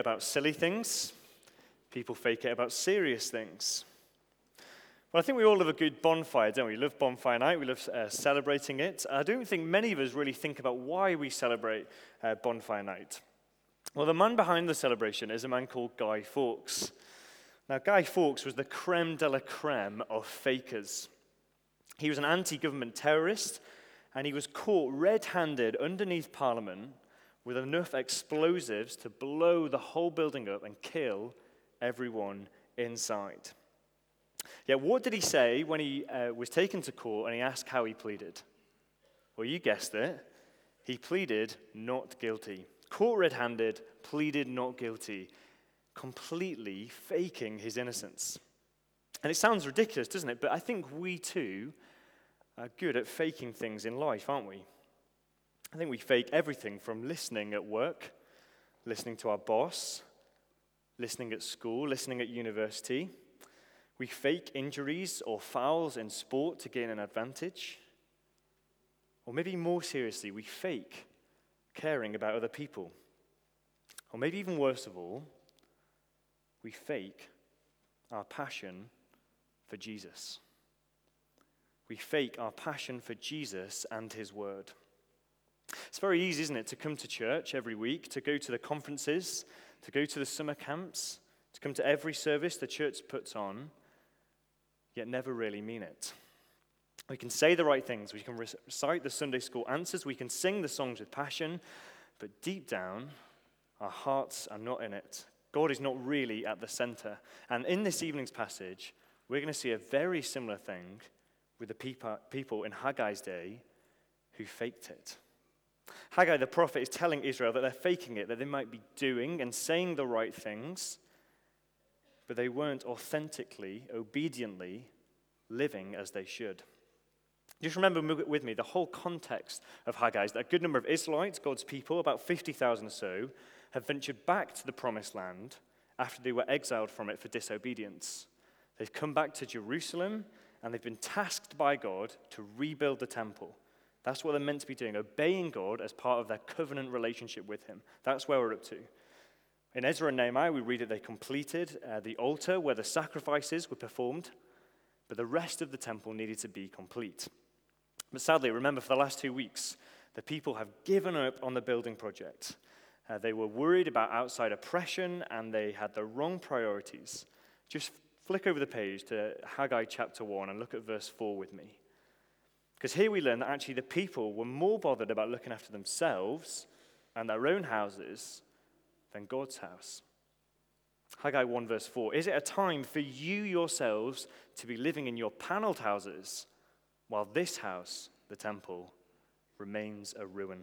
about silly things, people fake it about serious things. Well, I think we all love a good bonfire, don't we? We love bonfire night, we love uh, celebrating it. I don't think many of us really think about why we celebrate uh, bonfire night. Well, the man behind the celebration is a man called Guy Fawkes. Now, Guy Fawkes was the creme de la creme of fakers. He was an anti government terrorist, and he was caught red handed underneath Parliament with enough explosives to blow the whole building up and kill everyone inside. Yet, what did he say when he uh, was taken to court and he asked how he pleaded? Well, you guessed it. He pleaded not guilty. Caught red handed, pleaded not guilty, completely faking his innocence. And it sounds ridiculous, doesn't it? But I think we too are good at faking things in life, aren't we? I think we fake everything from listening at work, listening to our boss, listening at school, listening at university. We fake injuries or fouls in sport to gain an advantage. Or maybe more seriously, we fake caring about other people. Or maybe even worse of all, we fake our passion for Jesus. We fake our passion for Jesus and his word. It's very easy, isn't it, to come to church every week, to go to the conferences, to go to the summer camps, to come to every service the church puts on, yet never really mean it. We can say the right things, we can recite the Sunday school answers, we can sing the songs with passion, but deep down, our hearts are not in it. God is not really at the center. And in this evening's passage, we're going to see a very similar thing with the people in Haggai's day who faked it. Haggai the prophet is telling Israel that they're faking it, that they might be doing and saying the right things, but they weren't authentically, obediently living as they should. Just remember with me the whole context of Haggai is that a good number of Israelites, God's people, about 50,000 or so, have ventured back to the promised land after they were exiled from it for disobedience. They've come back to Jerusalem and they've been tasked by God to rebuild the temple. That's what they're meant to be doing, obeying God as part of their covenant relationship with Him. That's where we're up to. In Ezra and Nehemiah, we read that they completed uh, the altar where the sacrifices were performed, but the rest of the temple needed to be complete. But sadly, remember, for the last two weeks, the people have given up on the building project. Uh, they were worried about outside oppression and they had the wrong priorities. Just flick over the page to Haggai chapter 1 and look at verse 4 with me. Because here we learn that actually the people were more bothered about looking after themselves and their own houses than God's house. Haggai 1, verse 4 Is it a time for you yourselves to be living in your paneled houses while this house, the temple, remains a ruin?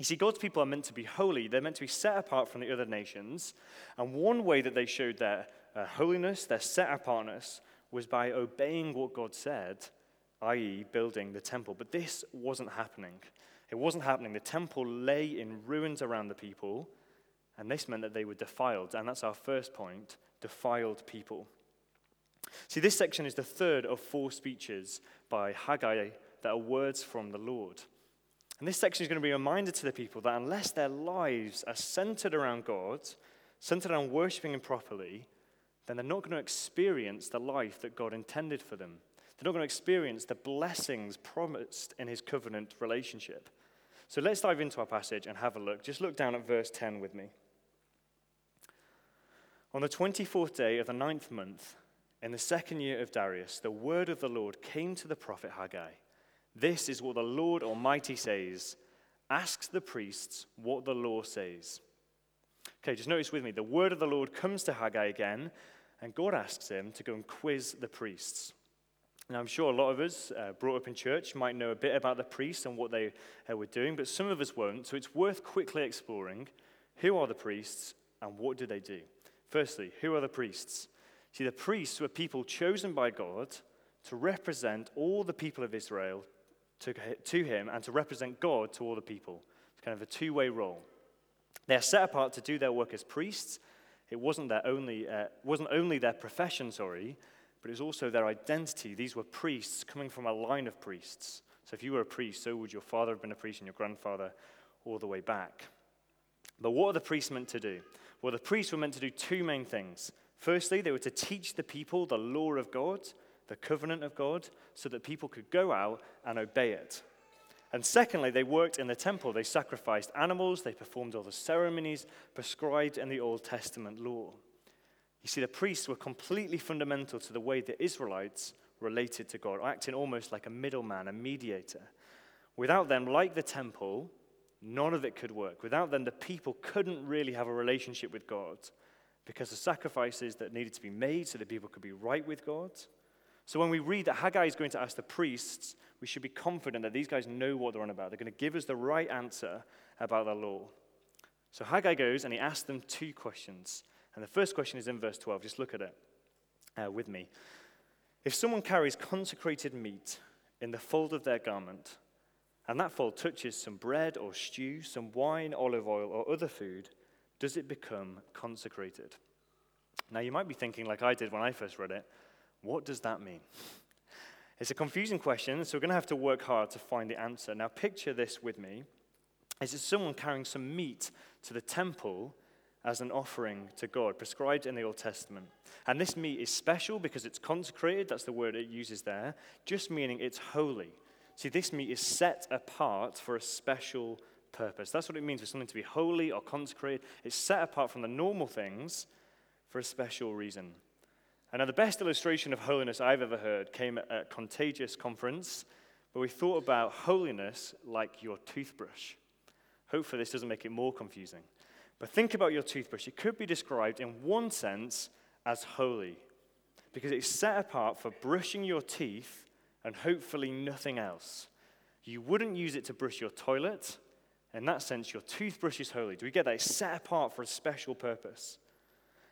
You see, God's people are meant to be holy. They're meant to be set apart from the other nations. And one way that they showed their uh, holiness, their set apartness, was by obeying what God said i.e., building the temple. But this wasn't happening. It wasn't happening. The temple lay in ruins around the people, and this meant that they were defiled. And that's our first point defiled people. See, this section is the third of four speeches by Haggai that are words from the Lord. And this section is going to be a reminder to the people that unless their lives are centered around God, centered around worshiping Him properly, then they're not going to experience the life that God intended for them. They're not going to experience the blessings promised in his covenant relationship. So let's dive into our passage and have a look. Just look down at verse 10 with me. On the 24th day of the ninth month, in the second year of Darius, the word of the Lord came to the prophet Haggai. This is what the Lord Almighty says Ask the priests what the law says. Okay, just notice with me the word of the Lord comes to Haggai again, and God asks him to go and quiz the priests. Now, I'm sure a lot of us uh, brought up in church might know a bit about the priests and what they uh, were doing, but some of us won't. So it's worth quickly exploring who are the priests and what do they do. Firstly, who are the priests? See, the priests were people chosen by God to represent all the people of Israel to, to him and to represent God to all the people. It's kind of a two way role. They're set apart to do their work as priests. It wasn't, their only, uh, wasn't only their profession, sorry, but it's also their identity. These were priests coming from a line of priests. So if you were a priest, so would your father have been a priest and your grandfather all the way back. But what are the priests meant to do? Well, the priests were meant to do two main things. Firstly, they were to teach the people the law of God, the covenant of God, so that people could go out and obey it. And secondly, they worked in the temple. They sacrificed animals, they performed all the ceremonies prescribed in the Old Testament law. You see, the priests were completely fundamental to the way the Israelites related to God, acting almost like a middleman, a mediator. Without them, like the temple, none of it could work. Without them, the people couldn't really have a relationship with God because the sacrifices that needed to be made so that people could be right with God. So when we read that Haggai is going to ask the priests, we should be confident that these guys know what they're on about. They're going to give us the right answer about the law. So Haggai goes and he asks them two questions. And the first question is in verse 12. Just look at it uh, with me. If someone carries consecrated meat in the fold of their garment, and that fold touches some bread or stew, some wine, olive oil, or other food, does it become consecrated? Now, you might be thinking, like I did when I first read it, what does that mean? It's a confusing question, so we're going to have to work hard to find the answer. Now, picture this with me. This Is it someone carrying some meat to the temple as an offering to God, prescribed in the Old Testament? And this meat is special because it's consecrated, that's the word it uses there, just meaning it's holy. See, this meat is set apart for a special purpose. That's what it means for something to be holy or consecrated. It's set apart from the normal things for a special reason. And now, the best illustration of holiness I've ever heard came at a Contagious conference, where we thought about holiness like your toothbrush. Hopefully, this doesn't make it more confusing. But think about your toothbrush. It could be described in one sense as holy, because it's set apart for brushing your teeth and hopefully nothing else. You wouldn't use it to brush your toilet. In that sense, your toothbrush is holy. Do we get that? It's set apart for a special purpose.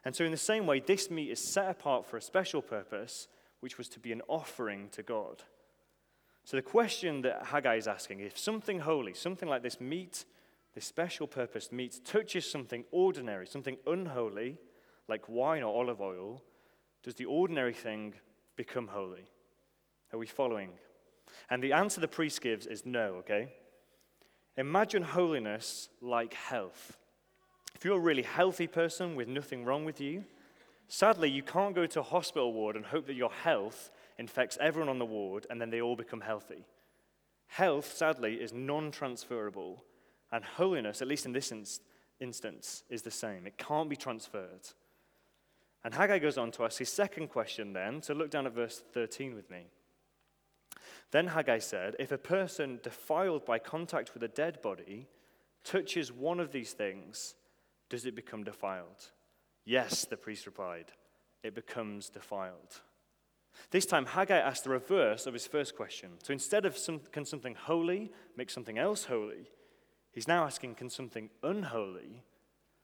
And so, in the same way, this meat is set apart for a special purpose, which was to be an offering to God. So, the question that Haggai is asking if something holy, something like this meat, this special purpose meat, touches something ordinary, something unholy, like wine or olive oil, does the ordinary thing become holy? Are we following? And the answer the priest gives is no, okay? Imagine holiness like health. If you're a really healthy person with nothing wrong with you, sadly, you can't go to a hospital ward and hope that your health infects everyone on the ward and then they all become healthy. Health, sadly, is non transferable, and holiness, at least in this instance, is the same. It can't be transferred. And Haggai goes on to ask his second question then, so look down at verse 13 with me. Then Haggai said, If a person defiled by contact with a dead body touches one of these things, does it become defiled? Yes, the priest replied, it becomes defiled. This time, Haggai asked the reverse of his first question. So instead of some, can something holy make something else holy, he's now asking, can something unholy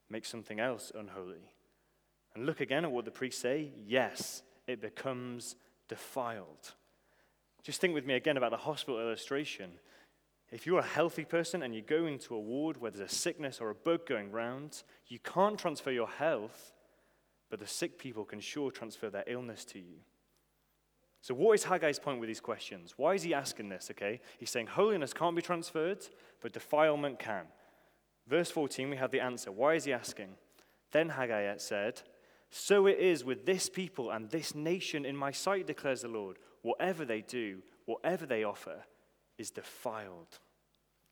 make something else unholy? And look again at what the priests say. Yes, it becomes defiled. Just think with me again about the hospital illustration. If you're a healthy person and you go into a ward where there's a sickness or a bug going round, you can't transfer your health, but the sick people can sure transfer their illness to you. So, what is Haggai's point with these questions? Why is he asking this? Okay, he's saying holiness can't be transferred, but defilement can. Verse 14, we have the answer. Why is he asking? Then Haggai said, So it is with this people and this nation in my sight, declares the Lord. Whatever they do, whatever they offer, is defiled.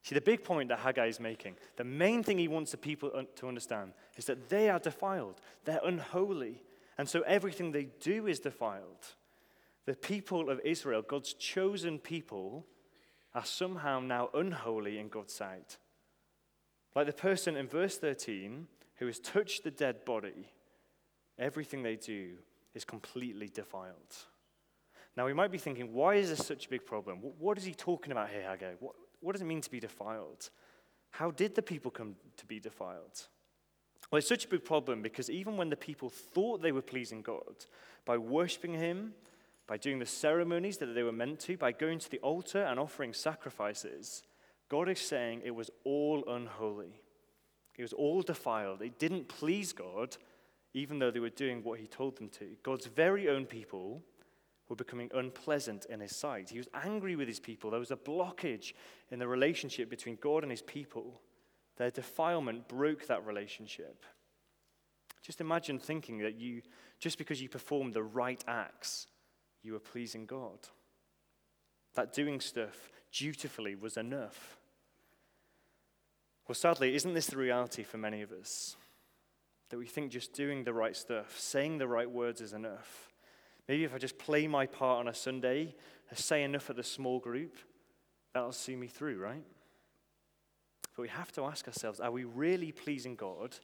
See, the big point that Haggai is making, the main thing he wants the people to understand is that they are defiled. They're unholy. And so everything they do is defiled. The people of Israel, God's chosen people, are somehow now unholy in God's sight. Like the person in verse 13 who has touched the dead body, everything they do is completely defiled. Now, we might be thinking, why is this such a big problem? What is he talking about here, Haggai? What, what does it mean to be defiled? How did the people come to be defiled? Well, it's such a big problem because even when the people thought they were pleasing God by worshiping Him, by doing the ceremonies that they were meant to, by going to the altar and offering sacrifices, God is saying it was all unholy. It was all defiled. It didn't please God, even though they were doing what He told them to. God's very own people were becoming unpleasant in his sight. He was angry with his people. There was a blockage in the relationship between God and his people. Their defilement broke that relationship. Just imagine thinking that you, just because you performed the right acts, you were pleasing God. That doing stuff dutifully was enough. Well, sadly, isn't this the reality for many of us? That we think just doing the right stuff, saying the right words is enough. Maybe if I just play my part on a Sunday, I say enough at the small group, that'll see me through, right? But we have to ask ourselves are we really pleasing God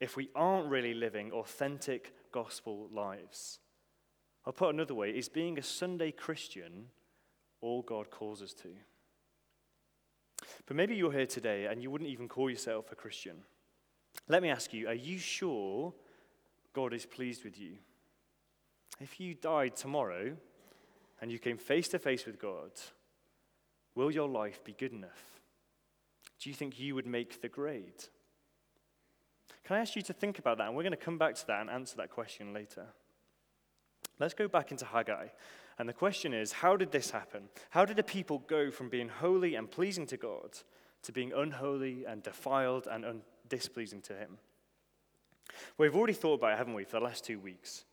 if we aren't really living authentic gospel lives? I'll put another way is being a Sunday Christian all God calls us to? But maybe you're here today and you wouldn't even call yourself a Christian. Let me ask you are you sure God is pleased with you? If you died tomorrow and you came face to face with God, will your life be good enough? Do you think you would make the grade? Can I ask you to think about that? And we're going to come back to that and answer that question later. Let's go back into Haggai. And the question is how did this happen? How did a people go from being holy and pleasing to God to being unholy and defiled and un- displeasing to Him? We've already thought about it, haven't we, for the last two weeks?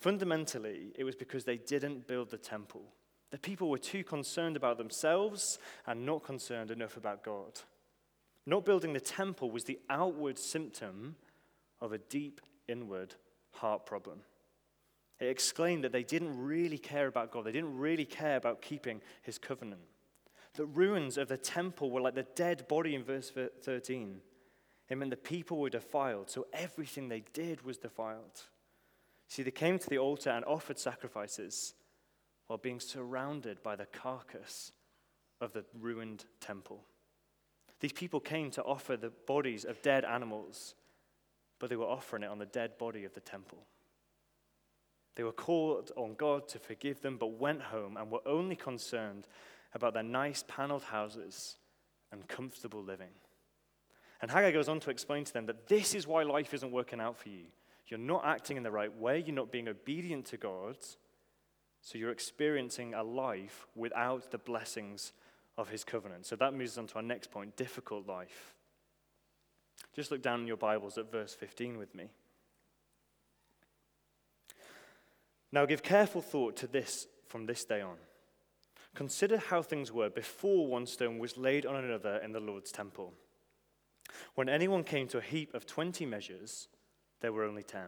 Fundamentally, it was because they didn't build the temple. The people were too concerned about themselves and not concerned enough about God. Not building the temple was the outward symptom of a deep inward heart problem. It exclaimed that they didn't really care about God, they didn't really care about keeping his covenant. The ruins of the temple were like the dead body in verse 13. It meant the people were defiled, so everything they did was defiled. See, they came to the altar and offered sacrifices while being surrounded by the carcass of the ruined temple. These people came to offer the bodies of dead animals, but they were offering it on the dead body of the temple. They were called on God to forgive them, but went home and were only concerned about their nice paneled houses and comfortable living. And Haggai goes on to explain to them that this is why life isn't working out for you. You're not acting in the right way, you're not being obedient to God, so you're experiencing a life without the blessings of his covenant. So that moves on to our next point difficult life. Just look down in your Bibles at verse 15 with me. Now give careful thought to this from this day on. Consider how things were before one stone was laid on another in the Lord's temple. When anyone came to a heap of 20 measures, there were only 10.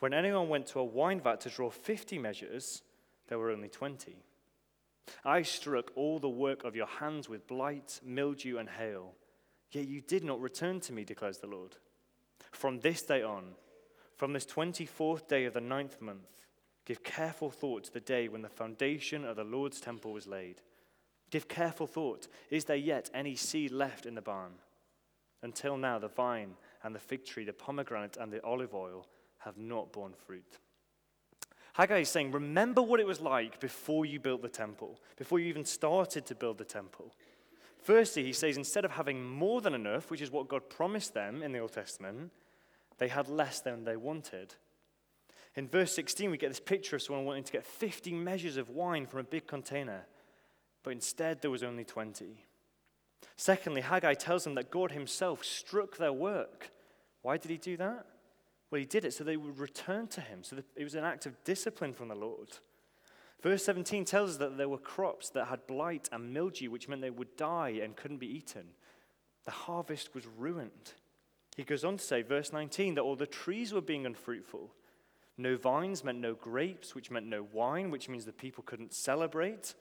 When anyone went to a wine vat to draw 50 measures, there were only 20. I struck all the work of your hands with blight, mildew, and hail, yet you did not return to me, declares the Lord. From this day on, from this 24th day of the ninth month, Give careful thought to the day when the foundation of the Lord's temple was laid. Give careful thought. Is there yet any seed left in the barn? Until now, the vine and the fig tree, the pomegranate and the olive oil have not borne fruit. Haggai is saying, Remember what it was like before you built the temple, before you even started to build the temple. Firstly, he says, instead of having more than enough, which is what God promised them in the Old Testament, they had less than they wanted. In verse 16, we get this picture of someone wanting to get 50 measures of wine from a big container, but instead there was only 20. Secondly, Haggai tells them that God himself struck their work. Why did he do that? Well, he did it so they would return to him. So it was an act of discipline from the Lord. Verse 17 tells us that there were crops that had blight and mildew, which meant they would die and couldn't be eaten. The harvest was ruined. He goes on to say, verse 19, that all the trees were being unfruitful. No vines meant no grapes, which meant no wine, which means the people couldn't celebrate.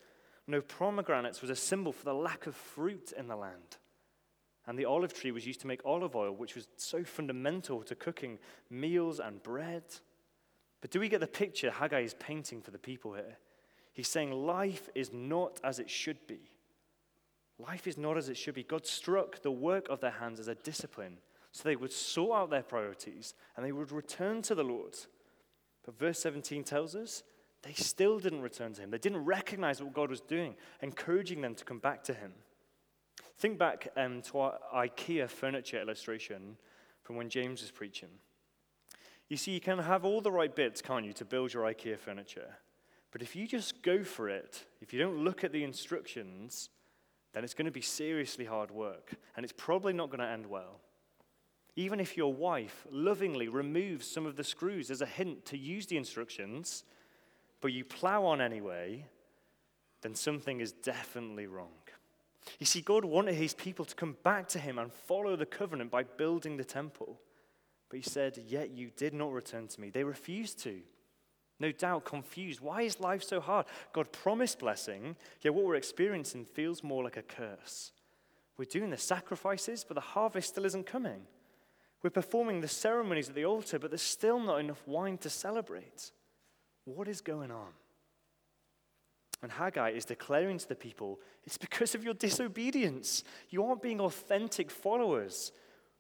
No pomegranates was a symbol for the lack of fruit in the land. And the olive tree was used to make olive oil, which was so fundamental to cooking meals and bread. But do we get the picture Haggai is painting for the people here? He's saying life is not as it should be. Life is not as it should be. God struck the work of their hands as a discipline so they would sort out their priorities and they would return to the Lord. But verse 17 tells us they still didn't return to him. They didn't recognize what God was doing, encouraging them to come back to him. Think back um, to our IKEA furniture illustration from when James was preaching. You see, you can have all the right bits, can't you, to build your IKEA furniture. But if you just go for it, if you don't look at the instructions, then it's going to be seriously hard work. And it's probably not going to end well. Even if your wife lovingly removes some of the screws as a hint to use the instructions, but you plow on anyway, then something is definitely wrong. You see, God wanted his people to come back to him and follow the covenant by building the temple. But he said, Yet you did not return to me. They refused to. No doubt confused. Why is life so hard? God promised blessing, yet what we're experiencing feels more like a curse. We're doing the sacrifices, but the harvest still isn't coming. We're performing the ceremonies at the altar, but there's still not enough wine to celebrate. What is going on? And Haggai is declaring to the people, it's because of your disobedience. You aren't being authentic followers.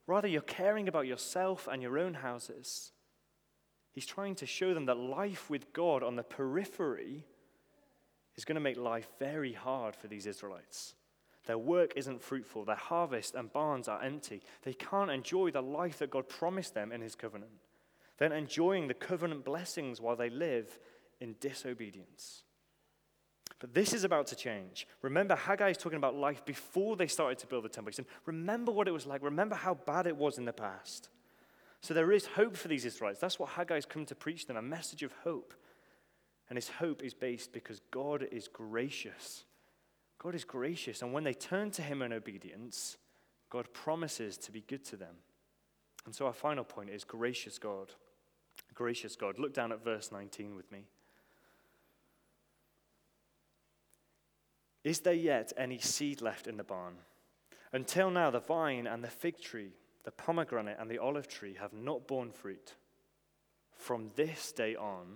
Rather, you're caring about yourself and your own houses. He's trying to show them that life with God on the periphery is going to make life very hard for these Israelites. Their work isn't fruitful, their harvest and barns are empty. They can't enjoy the life that God promised them in His covenant. They're enjoying the covenant blessings while they live in disobedience. But this is about to change. Remember, Haggai is talking about life before they started to build the temple. He said, Remember what it was like. Remember how bad it was in the past. So there is hope for these Israelites. That's what Haggai's come to preach them a message of hope. And his hope is based because God is gracious. God is gracious. And when they turn to him in obedience, God promises to be good to them. And so our final point is gracious God. Gracious God. Look down at verse 19 with me. Is there yet any seed left in the barn? Until now, the vine and the fig tree, the pomegranate and the olive tree have not borne fruit. From this day on,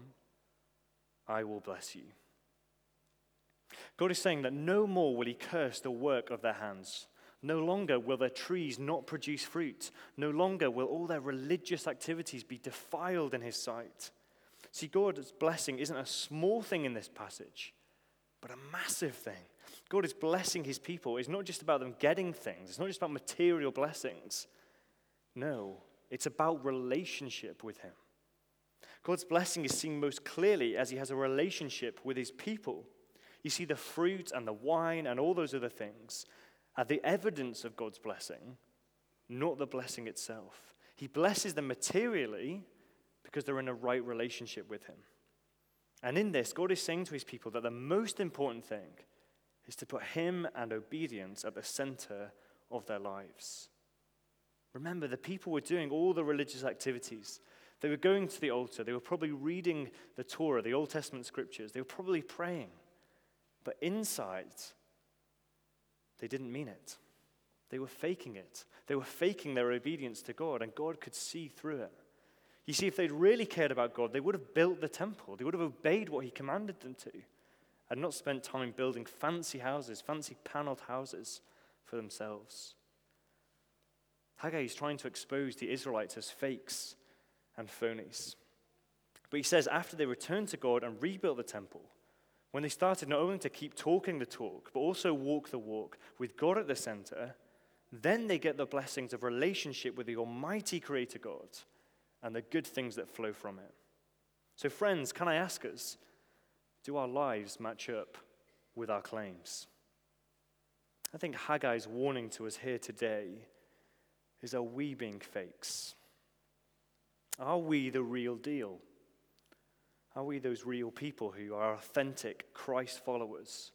I will bless you. God is saying that no more will He curse the work of their hands. No longer will their trees not produce fruit. No longer will all their religious activities be defiled in His sight. See, God's blessing isn't a small thing in this passage, but a massive thing. God is blessing his people. It's not just about them getting things, it's not just about material blessings. No, it's about relationship with him. God's blessing is seen most clearly as he has a relationship with his people. You see, the fruit and the wine and all those other things are the evidence of God's blessing, not the blessing itself. He blesses them materially because they're in a right relationship with him. And in this, God is saying to his people that the most important thing is to put Him and obedience at the center of their lives. Remember, the people were doing all the religious activities. They were going to the altar. They were probably reading the Torah, the Old Testament scriptures. They were probably praying. But inside, they didn't mean it. They were faking it. They were faking their obedience to God, and God could see through it. You see, if they'd really cared about God, they would have built the temple, they would have obeyed what He commanded them to and not spent time building fancy houses, fancy paneled houses for themselves. Haggai is trying to expose the Israelites as fakes and phonies. But he says after they returned to God and rebuilt the temple, when they started not only to keep talking the talk, but also walk the walk with God at the center, then they get the blessings of relationship with the Almighty Creator God and the good things that flow from it. So, friends, can I ask us, do our lives match up with our claims? I think Haggai's warning to us here today is are we being fakes? Are we the real deal? Are we those real people who are authentic Christ followers?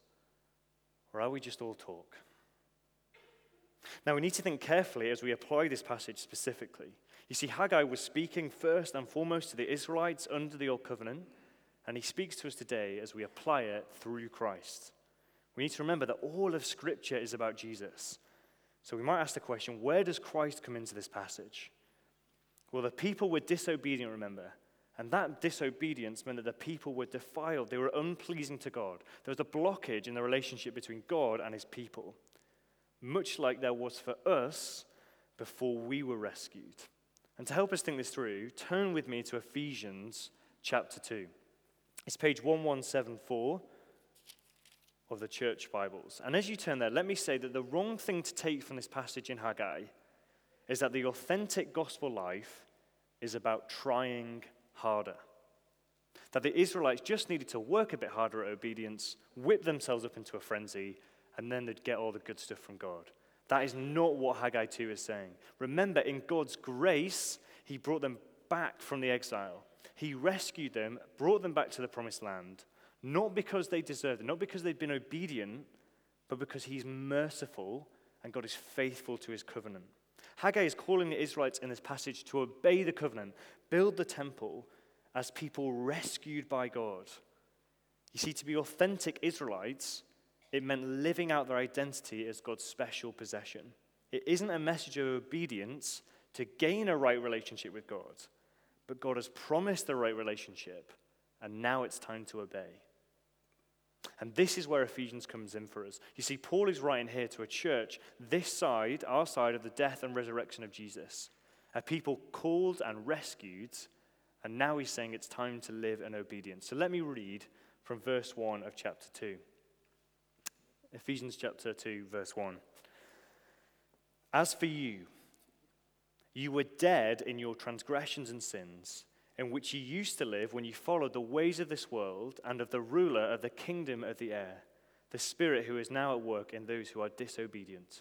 Or are we just all talk? Now, we need to think carefully as we apply this passage specifically. You see, Haggai was speaking first and foremost to the Israelites under the Old Covenant, and he speaks to us today as we apply it through Christ. We need to remember that all of Scripture is about Jesus. So we might ask the question where does Christ come into this passage? Well, the people were disobedient, remember. And that disobedience meant that the people were defiled. They were unpleasing to God. There was a blockage in the relationship between God and his people, much like there was for us before we were rescued. And to help us think this through, turn with me to Ephesians chapter 2. It's page 1174 of the church Bibles. And as you turn there, let me say that the wrong thing to take from this passage in Haggai is that the authentic gospel life is about trying harder. That the Israelites just needed to work a bit harder at obedience, whip themselves up into a frenzy, and then they'd get all the good stuff from God. That is not what Haggai 2 is saying. Remember, in God's grace, He brought them back from the exile. He rescued them, brought them back to the promised land, not because they deserved it, not because they'd been obedient, but because He's merciful and God is faithful to His covenant. Haggai is calling the Israelites in this passage to obey the covenant, build the temple as people rescued by God. You see, to be authentic Israelites, it meant living out their identity as God's special possession. It isn't a message of obedience to gain a right relationship with God, but God has promised the right relationship, and now it's time to obey. And this is where Ephesians comes in for us. You see, Paul is writing here to a church this side, our side of the death and resurrection of Jesus, a people called and rescued, and now he's saying it's time to live in obedience. So let me read from verse 1 of chapter 2. Ephesians chapter 2, verse 1. As for you, you were dead in your transgressions and sins in which you used to live when you followed the ways of this world and of the ruler of the kingdom of the air, the Spirit who is now at work in those who are disobedient.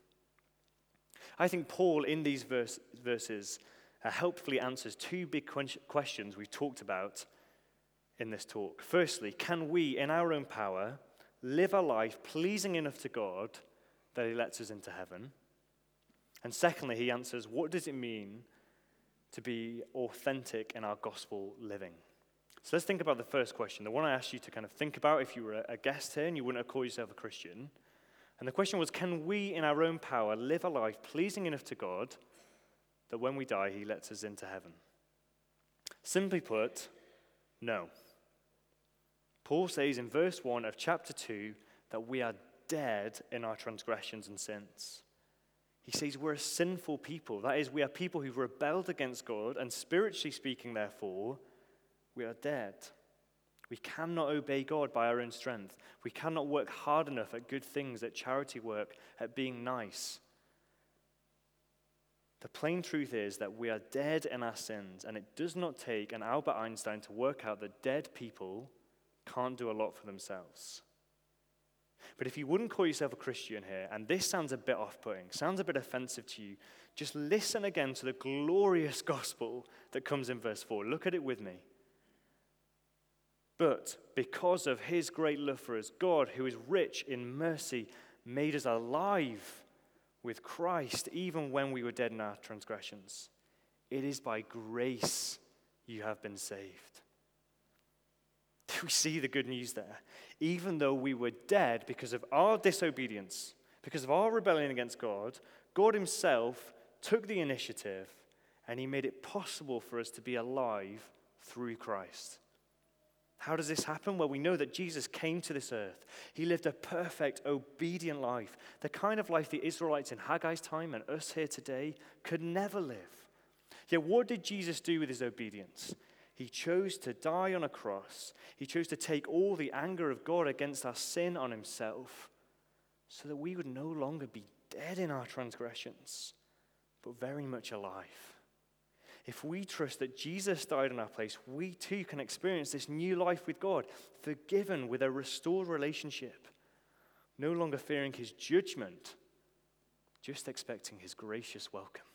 I think Paul, in these verse, verses, uh, helpfully answers two big questions we've talked about in this talk. Firstly, can we, in our own power, live a life pleasing enough to God that He lets us into heaven? And secondly, he answers, what does it mean to be authentic in our gospel living? So let's think about the first question, the one I asked you to kind of think about if you were a guest here and you wouldn't have called yourself a Christian. And the question was can we, in our own power, live a life pleasing enough to God that when we die, He lets us into heaven? Simply put, no. Paul says in verse 1 of chapter 2 that we are dead in our transgressions and sins. He says we're a sinful people. That is, we are people who've rebelled against God, and spiritually speaking, therefore, we are dead. We cannot obey God by our own strength. We cannot work hard enough at good things, at charity work, at being nice. The plain truth is that we are dead in our sins, and it does not take an Albert Einstein to work out that dead people can't do a lot for themselves. But if you wouldn't call yourself a Christian here, and this sounds a bit off putting, sounds a bit offensive to you, just listen again to the glorious gospel that comes in verse 4. Look at it with me. But because of his great love for us, God, who is rich in mercy, made us alive with Christ even when we were dead in our transgressions. It is by grace you have been saved. Do we see the good news there? Even though we were dead because of our disobedience, because of our rebellion against God, God Himself took the initiative and He made it possible for us to be alive through Christ. How does this happen? Well, we know that Jesus came to this earth. He lived a perfect, obedient life, the kind of life the Israelites in Haggai's time and us here today could never live. Yet, what did Jesus do with his obedience? He chose to die on a cross. He chose to take all the anger of God against our sin on himself so that we would no longer be dead in our transgressions, but very much alive. If we trust that Jesus died in our place, we too can experience this new life with God, forgiven with a restored relationship, no longer fearing his judgment, just expecting his gracious welcome.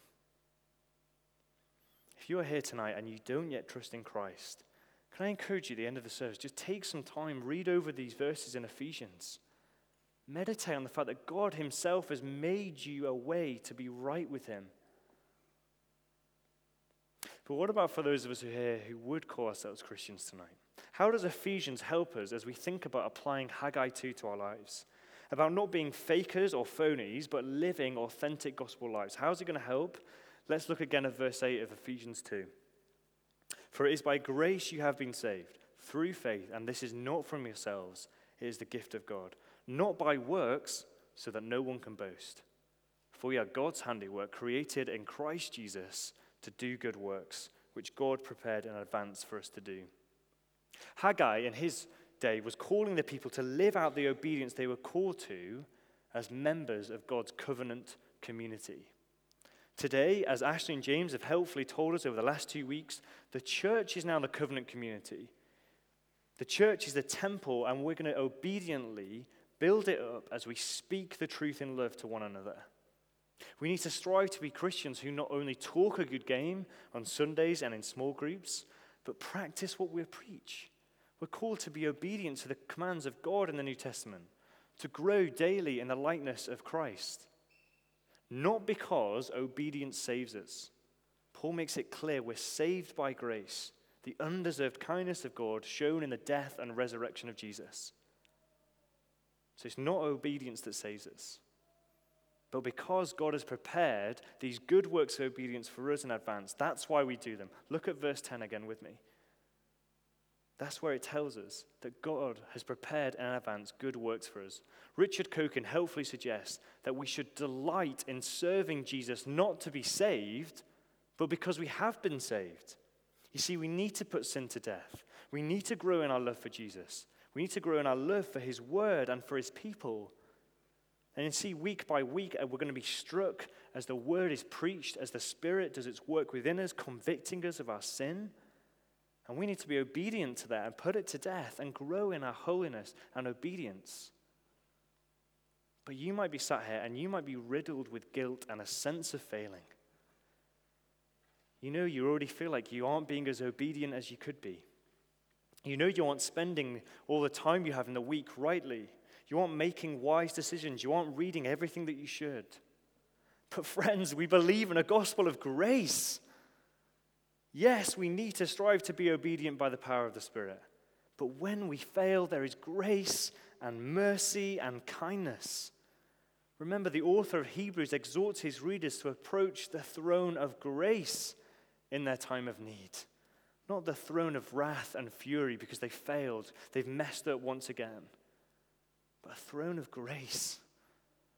If you are here tonight and you don't yet trust in Christ, can I encourage you at the end of the service, just take some time, read over these verses in Ephesians. Meditate on the fact that God Himself has made you a way to be right with Him But what about for those of us who here who would call ourselves Christians tonight? How does Ephesians help us as we think about applying Haggai 2 to our lives? About not being fakers or phonies, but living authentic gospel lives. How is it going to help? Let's look again at verse 8 of Ephesians 2. For it is by grace you have been saved, through faith, and this is not from yourselves, it is the gift of God, not by works, so that no one can boast. For we are God's handiwork, created in Christ Jesus to do good works, which God prepared in advance for us to do. Haggai, in his day, was calling the people to live out the obedience they were called to as members of God's covenant community. Today, as Ashley and James have helpfully told us over the last two weeks, the church is now the covenant community. The church is the temple, and we're going to obediently build it up as we speak the truth in love to one another. We need to strive to be Christians who not only talk a good game on Sundays and in small groups, but practice what we preach. We're called to be obedient to the commands of God in the New Testament, to grow daily in the likeness of Christ not because obedience saves us. Paul makes it clear we're saved by grace, the undeserved kindness of God shown in the death and resurrection of Jesus. So it's not obedience that saves us. But because God has prepared these good works of obedience for us in advance, that's why we do them. Look at verse 10 again with me. That's where it tells us that God has prepared in advance good works for us. Richard Coekin helpfully suggests that we should delight in serving Jesus not to be saved, but because we have been saved. You see, we need to put sin to death. We need to grow in our love for Jesus. We need to grow in our love for his word and for his people. And you see, week by week, uh, we're going to be struck as the word is preached, as the Spirit does its work within us, convicting us of our sin and we need to be obedient to that and put it to death and grow in our holiness and obedience. But you might be sat here and you might be riddled with guilt and a sense of failing. You know, you already feel like you aren't being as obedient as you could be. You know, you aren't spending all the time you have in the week rightly. You aren't making wise decisions. You aren't reading everything that you should. But, friends, we believe in a gospel of grace. Yes, we need to strive to be obedient by the power of the Spirit. But when we fail, there is grace and mercy and kindness. Remember, the author of Hebrews exhorts his readers to approach the throne of grace in their time of need, not the throne of wrath and fury because they failed, they've messed up once again, but a throne of grace,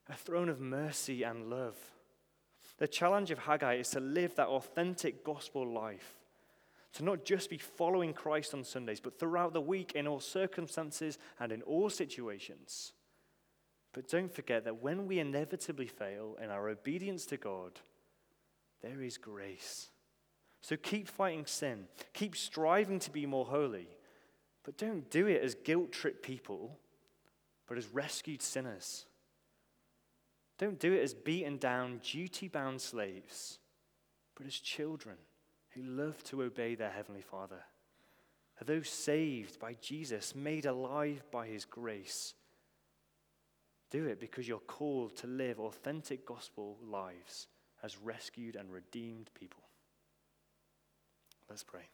a throne of mercy and love. The challenge of Haggai is to live that authentic gospel life. To not just be following Christ on Sundays, but throughout the week in all circumstances and in all situations. But don't forget that when we inevitably fail in our obedience to God, there is grace. So keep fighting sin, keep striving to be more holy, but don't do it as guilt trip people, but as rescued sinners. Don't do it as beaten down, duty bound slaves, but as children who love to obey their Heavenly Father. Are those saved by Jesus, made alive by His grace? Do it because you're called to live authentic gospel lives as rescued and redeemed people. Let's pray.